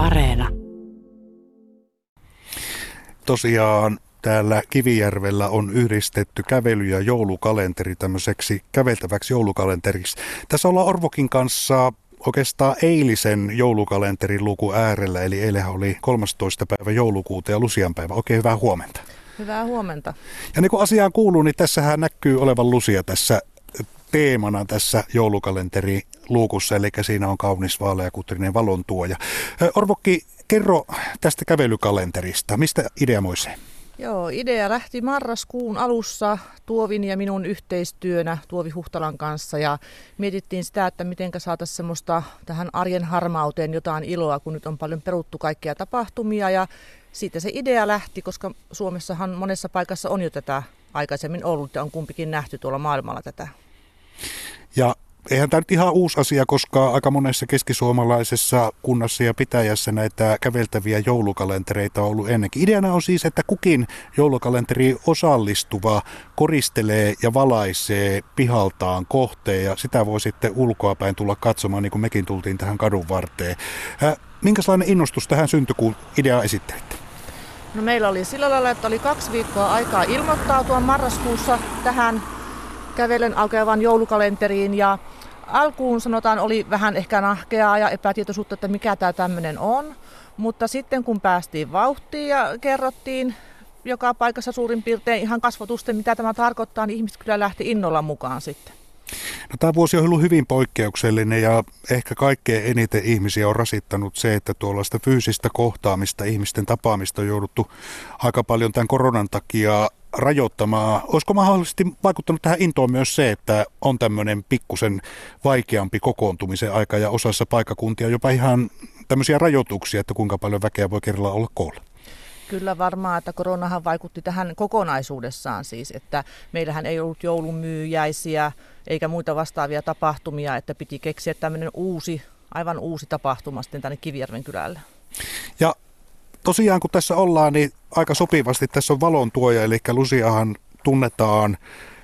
Areena. Tosiaan täällä Kivijärvellä on yhdistetty kävely- ja joulukalenteri tämmöiseksi käveltäväksi joulukalenteriksi. Tässä ollaan Orvokin kanssa oikeastaan eilisen joulukalenterin luku äärellä, eli eilähän oli 13. päivä joulukuuta ja Lusian päivä. Oikein hyvää huomenta. Hyvää huomenta. Ja niin kuin asiaan kuuluu, niin tässähän näkyy olevan Lusia tässä teemana tässä joulukalenteri luukussa, eli siinä on kaunis vaaleakutrinen valontuoja. Orvokki, kerro tästä kävelykalenterista. Mistä idea moisee? Joo, idea lähti marraskuun alussa Tuovin ja minun yhteistyönä Tuovi Huhtalan kanssa ja mietittiin sitä, että miten saataisiin semmoista tähän arjen harmauteen jotain iloa, kun nyt on paljon peruttu kaikkia tapahtumia ja siitä se idea lähti, koska Suomessahan monessa paikassa on jo tätä aikaisemmin ollut ja on kumpikin nähty tuolla maailmalla tätä. Ja eihän tämä nyt ihan uusi asia, koska aika monessa keskisuomalaisessa kunnassa ja pitäjässä näitä käveltäviä joulukalentereita on ollut ennenkin. Ideana on siis, että kukin joulukalenteri osallistuva koristelee ja valaisee pihaltaan kohteen ja sitä voi sitten ulkoapäin tulla katsomaan, niin kuin mekin tultiin tähän kadun varteen. Minkälainen innostus tähän syntyi, kun ideaa esittelitte? No meillä oli sillä lailla, että oli kaksi viikkoa aikaa ilmoittautua marraskuussa tähän kävelen aukeavan joulukalenteriin ja alkuun sanotaan oli vähän ehkä nahkeaa ja epätietoisuutta, että mikä tämä tämmöinen on. Mutta sitten kun päästiin vauhtiin ja kerrottiin joka paikassa suurin piirtein ihan kasvotusten, mitä tämä tarkoittaa, niin ihmiset kyllä lähti innolla mukaan sitten. No, tämä vuosi on ollut hyvin poikkeuksellinen ja ehkä kaikkein eniten ihmisiä on rasittanut se, että tuollaista fyysistä kohtaamista, ihmisten tapaamista on jouduttu aika paljon tämän koronan takia rajoittamaan. Olisiko mahdollisesti vaikuttanut tähän intoon myös se, että on tämmöinen pikkusen vaikeampi kokoontumisen aika ja osassa paikakuntia jopa ihan tämmöisiä rajoituksia, että kuinka paljon väkeä voi kerralla olla koolla? Kyllä varmaan, että koronahan vaikutti tähän kokonaisuudessaan siis, että meillähän ei ollut joulumyyjäisiä eikä muita vastaavia tapahtumia, että piti keksiä tämmöinen uusi, aivan uusi tapahtuma sitten tänne Kivijärven kylälle. Ja tosiaan kun tässä ollaan, niin aika sopivasti tässä on valon tuoja, eli Lusiahan tunnetaan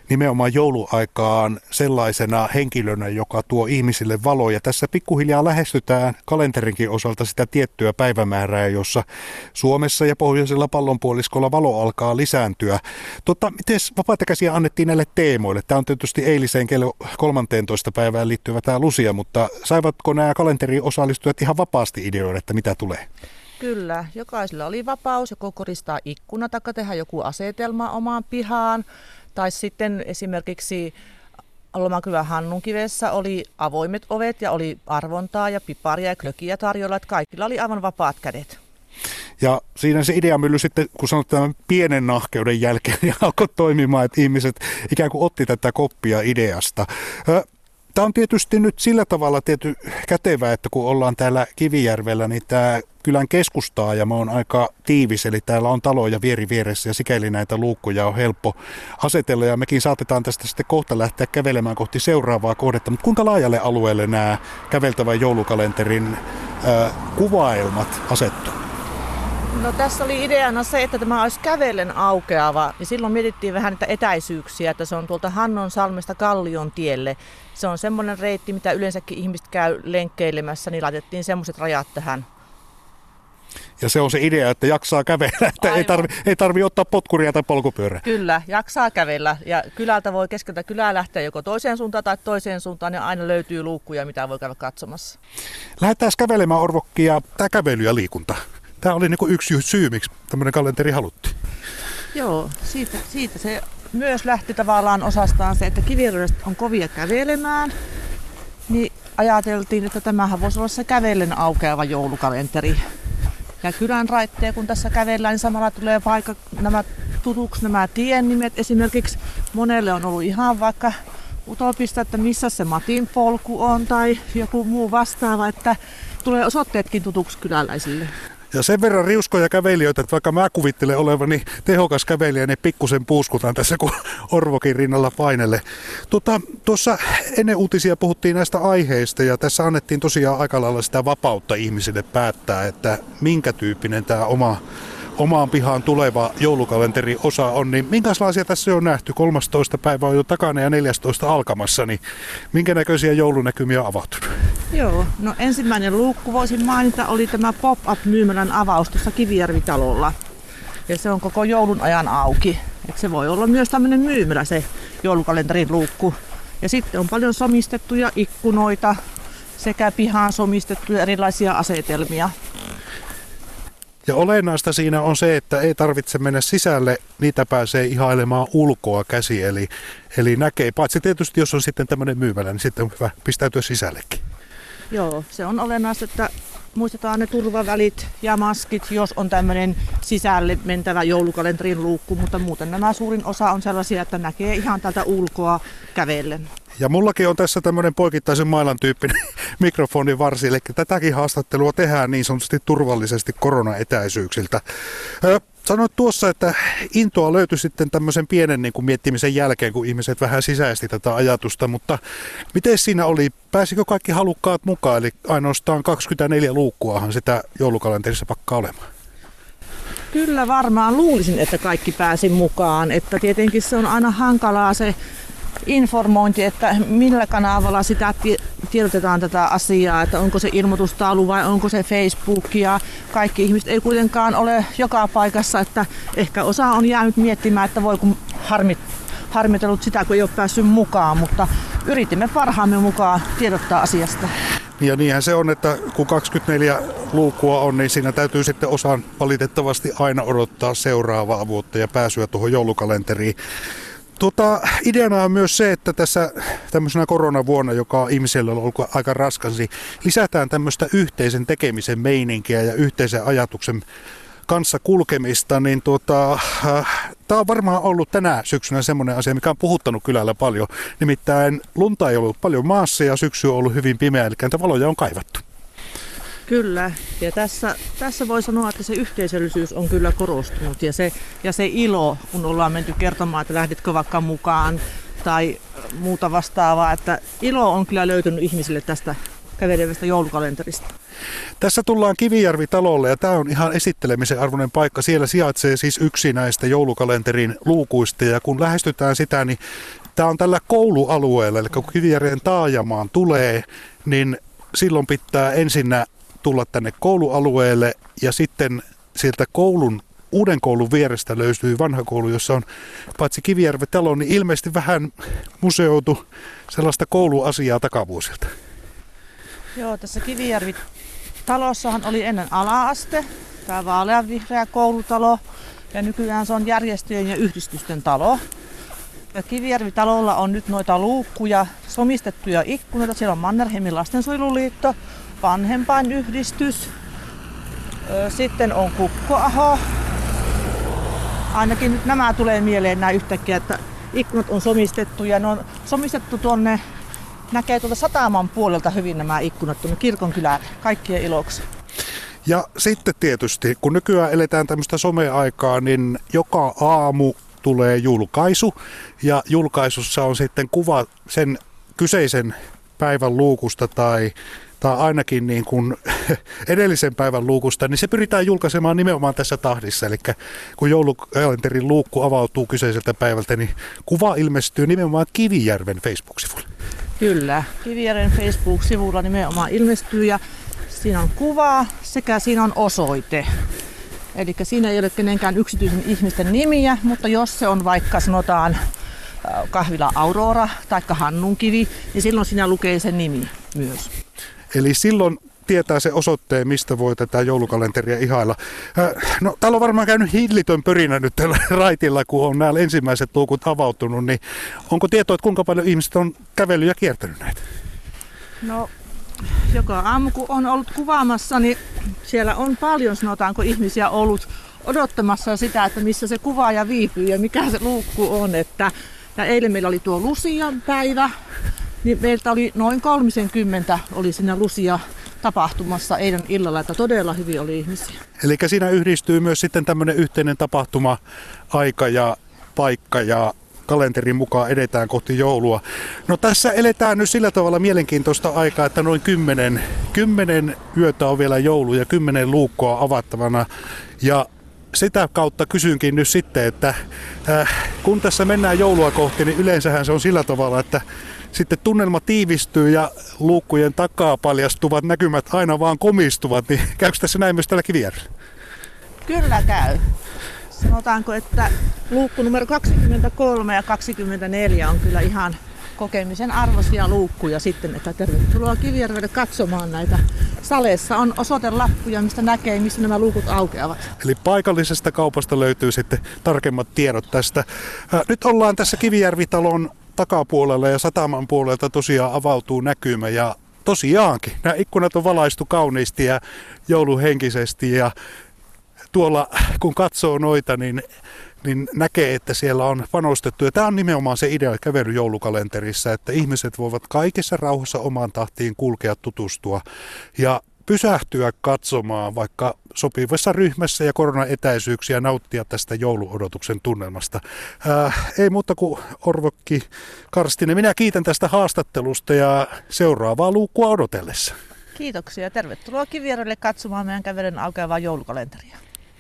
nimenomaan jouluaikaan sellaisena henkilönä, joka tuo ihmisille valoja. Tässä pikkuhiljaa lähestytään kalenterinkin osalta sitä tiettyä päivämäärää, jossa Suomessa ja pohjoisella pallonpuoliskolla valo alkaa lisääntyä. Tota, miten vapaita käsiä annettiin näille teemoille? Tämä on tietysti eiliseen kello 13 päivään liittyvä tämä Lusia, mutta saivatko nämä kalenteriin osallistujat ihan vapaasti ideoida, että mitä tulee? Kyllä, jokaisella oli vapaus joko koristaa ikkuna tai tehdä joku asetelma omaan pihaan. Tai sitten esimerkiksi Lomakylän Hannunkivessä oli avoimet ovet ja oli arvontaa ja piparia ja klökiä tarjolla, että kaikilla oli aivan vapaat kädet. Ja siinä se ideamylly sitten, kun sanot tämän pienen nahkeuden jälkeen, niin alkoi toimimaan, että ihmiset ikään kuin otti tätä koppia ideasta. Tämä on tietysti nyt sillä tavalla tiety kätevää, että kun ollaan täällä Kivijärvellä, niin tämä kylän keskustaa ja on aika tiivis, eli täällä on taloja vieri vieressä ja sikäli näitä luukkuja on helppo asetella ja mekin saatetaan tästä sitten kohta lähteä kävelemään kohti seuraavaa kohdetta. Mutta kuinka laajalle alueelle nämä käveltävän joulukalenterin äh, kuvaelmat asettuu? No tässä oli ideana se, että tämä olisi kävellen aukeava. Ja silloin mietittiin vähän niitä etäisyyksiä, että se on tuolta Hannon salmesta Kallion tielle. Se on semmoinen reitti, mitä yleensäkin ihmiset käy lenkkeilemässä, niin laitettiin semmoiset rajat tähän ja se on se idea, että jaksaa kävellä, että ei tarvi, ei tarvi ottaa potkuria tai polkupyörää. Kyllä, jaksaa kävellä. Ja kylältä voi keskeltä kylää lähteä joko toiseen suuntaan tai toiseen suuntaan, ja aina löytyy luukkuja, mitä voi käydä katsomassa. Lähdetään kävelemään Orvokkia. Tämä kävely ja liikunta. Tämä oli niin yksi syy, miksi tämmöinen kalenteri haluttiin. Joo, siitä, siitä se myös lähti tavallaan osastaan se, että kiviryydestä on kovia kävelemään. Niin ajateltiin, että tämähän voisi olla se kävellen aukeava joulukalenteri. Ja kylän raitteja, kun tässä kävellään, niin samalla tulee vaikka nämä tutuksi nämä tien nimet. Esimerkiksi monelle on ollut ihan vaikka utopista, että missä se Matin polku on tai joku muu vastaava, että tulee osoitteetkin tutuksi kyläläisille. Ja sen verran riuskoja kävelijöitä, että vaikka mä kuvittelen olevani tehokas kävelijä, niin pikkusen puuskutaan tässä, kun Orvokin rinnalla painelle. Tuota, tuossa ennen uutisia puhuttiin näistä aiheista ja tässä annettiin tosiaan aika lailla sitä vapautta ihmisille päättää, että minkä tyyppinen tämä oma omaan pihaan tuleva joulukalenteri osa on, niin minkälaisia tässä on nähty? 13. päivä on jo takana ja 14. alkamassa, niin minkä näköisiä joulunäkymiä on avautunut? Joo, no ensimmäinen luukku voisin mainita oli tämä pop-up myymälän avaus tuossa Kivijärvi-talolla. Ja se on koko joulun ajan auki. Et se voi olla myös tämmöinen myymälä se joulukalenterin luukku. Ja sitten on paljon somistettuja ikkunoita sekä pihaan somistettuja erilaisia asetelmia. Ja olennaista siinä on se, että ei tarvitse mennä sisälle, niitä pääsee ihailemaan ulkoa käsi, eli, eli näkee, paitsi tietysti jos on sitten tämmöinen myymälä, niin sitten on hyvä pistäytyä sisällekin. Joo, se on olennaista, että muistetaan ne turvavälit ja maskit, jos on tämmöinen sisälle mentävä joulukalenterin luukku, mutta muuten nämä suurin osa on sellaisia, että näkee ihan tältä ulkoa kävellen. Ja mullakin on tässä tämmöinen poikittaisen mailan tyyppinen mikrofoni varsi, eli tätäkin haastattelua tehdään niin sanotusti turvallisesti koronaetäisyyksiltä. Sanoit tuossa, että intoa löytyi sitten tämmöisen pienen niin kuin miettimisen jälkeen, kun ihmiset vähän sisäisesti tätä ajatusta, mutta miten siinä oli? Pääsikö kaikki halukkaat mukaan? Eli ainoastaan 24 luukkuahan sitä joulukalenterissa pakkaa olemaan. Kyllä varmaan luulisin, että kaikki pääsi mukaan. Että tietenkin se on aina hankalaa se informointi, että millä kanavalla sitä tiedotetaan tätä asiaa, että onko se ilmoitustaulu vai onko se Facebook ja kaikki ihmiset ei kuitenkaan ole joka paikassa, että ehkä osa on jäänyt miettimään, että voi kun harmit, harmitellut sitä, kun ei ole päässyt mukaan, mutta yritimme parhaamme mukaan tiedottaa asiasta. Ja niinhän se on, että kun 24 luukua on, niin siinä täytyy sitten osaan valitettavasti aina odottaa seuraavaa vuotta ja pääsyä tuohon joulukalenteriin. Tuota, ideana on myös se, että tässä tämmöisenä koronavuonna, joka ihmisellä on ollut aika raskas, niin lisätään tämmöistä yhteisen tekemisen meininkiä ja yhteisen ajatuksen kanssa kulkemista, niin tuota, äh, tämä on varmaan ollut tänä syksynä semmoinen asia, mikä on puhuttanut kylällä paljon. Nimittäin lunta ei ollut paljon maassa ja syksy on ollut hyvin pimeä, eli valoja on kaivattu. Kyllä, ja tässä, tässä voi sanoa, että se yhteisöllisyys on kyllä korostunut ja se, ja se ilo, kun ollaan menty kertomaan, että lähdetkö vaikka mukaan tai muuta vastaavaa, että ilo on kyllä löytynyt ihmisille tästä kävelevästä joulukalenterista. Tässä tullaan Kivijärvi-talolle ja tämä on ihan esittelemisen arvoinen paikka. Siellä sijaitsee siis yksi näistä joulukalenterin luukuista ja kun lähestytään sitä, niin tämä on tällä koulualueella, eli kun Kivijärven taajamaan tulee, niin silloin pitää ensinnä tulla tänne koulualueelle ja sitten sieltä koulun uuden koulun vierestä löytyy vanha koulu, jossa on paitsi Kivijärven talo, niin ilmeisesti vähän museoitu sellaista kouluasiaa takavuosilta. Joo, tässä Kivijärvi talossahan oli ennen ala-aste, tämä vaaleanvihreä koulutalo, ja nykyään se on järjestöjen ja yhdistysten talo. Ja Kivijärvi-talolla on nyt noita luukkuja, somistettuja ikkunoita. Siellä on Mannerheimin lastensuojeluliitto, vanhempainyhdistys, sitten on Kukkoaho. Ainakin nyt nämä tulee mieleen näin yhtäkkiä, että ikkunat on somistettu ja ne on somistettu tuonne, näkee tuolta sataman puolelta hyvin nämä ikkunat tuonne kirkon kylään kaikkien iloksi. Ja sitten tietysti, kun nykyään eletään tämmöistä someaikaa, niin joka aamu tulee julkaisu ja julkaisussa on sitten kuva sen kyseisen päivän luukusta tai tai ainakin niin kuin edellisen päivän luukusta, niin se pyritään julkaisemaan nimenomaan tässä tahdissa. Eli kun joulukalenterin luukku avautuu kyseiseltä päivältä, niin kuva ilmestyy nimenomaan Kivijärven Facebook-sivulle. Kyllä, Kivijärven Facebook-sivulla nimenomaan ilmestyy ja siinä on kuva sekä siinä on osoite. Eli siinä ei ole kenenkään yksityisen ihmisten nimiä, mutta jos se on vaikka sanotaan äh, kahvila Aurora tai Hannunkivi, niin silloin siinä lukee sen nimi myös. Eli silloin tietää se osoitteen, mistä voi tätä joulukalenteria ihailla. Äh, no, täällä on varmaan käynyt hillitön pörinä nyt tällä raitilla, kun on nämä ensimmäiset luukut avautunut, niin onko tietoa, että kuinka paljon ihmiset on kävellyt ja kiertänyt näitä? No, joka aamu kun on ollut kuvaamassa, niin siellä on paljon, sanotaanko, ihmisiä ollut odottamassa sitä, että missä se kuvaaja viipyy ja mikä se luukku on. Että, ja eilen meillä oli tuo Lusian päivä, niin meiltä oli noin 30 oli siinä Lusia tapahtumassa eilen illalla, että todella hyvin oli ihmisiä. Eli siinä yhdistyy myös sitten tämmöinen yhteinen tapahtuma, aika ja paikka ja kalenterin mukaan edetään kohti joulua. No tässä eletään nyt sillä tavalla mielenkiintoista aikaa, että noin kymmenen, kymmenen yötä on vielä joulu ja kymmenen luukkoa avattavana. Ja sitä kautta kysynkin nyt sitten, että äh, kun tässä mennään joulua kohti, niin yleensähän se on sillä tavalla, että sitten tunnelma tiivistyy ja luukkujen takaa paljastuvat näkymät aina vaan komistuvat, niin käykö tässä näin myös tällä kivijärjellä? Kyllä käy. Sanotaanko, että luukku numero 23 ja 24 on kyllä ihan kokemisen arvoisia luukkuja sitten, että tervetuloa Kivijärvelle katsomaan näitä. Saleessa on osoitelappuja, mistä näkee, missä nämä luukut aukeavat. Eli paikallisesta kaupasta löytyy sitten tarkemmat tiedot tästä. Nyt ollaan tässä Kivijärvitalon takapuolella ja sataman puolelta tosiaan avautuu näkymä ja tosiaankin nämä ikkunat on valaistu kauniisti ja jouluhenkisesti ja tuolla kun katsoo noita, niin niin näkee, että siellä on panostettu. Ja tämä on nimenomaan se idea kävelyjoulukalenterissa, että ihmiset voivat kaikessa rauhassa omaan tahtiin kulkea, tutustua ja pysähtyä katsomaan vaikka sopivassa ryhmässä ja koronaetäisyyksiä nauttia tästä jouluodotuksen tunnelmasta. Ää, äh, ei muuta kuin Orvokki Karstinen. Minä kiitän tästä haastattelusta ja seuraavaa luukkua odotellessa. Kiitoksia. Tervetuloa Kivierelle katsomaan meidän kävelyn aukeavaa joulukalenteria.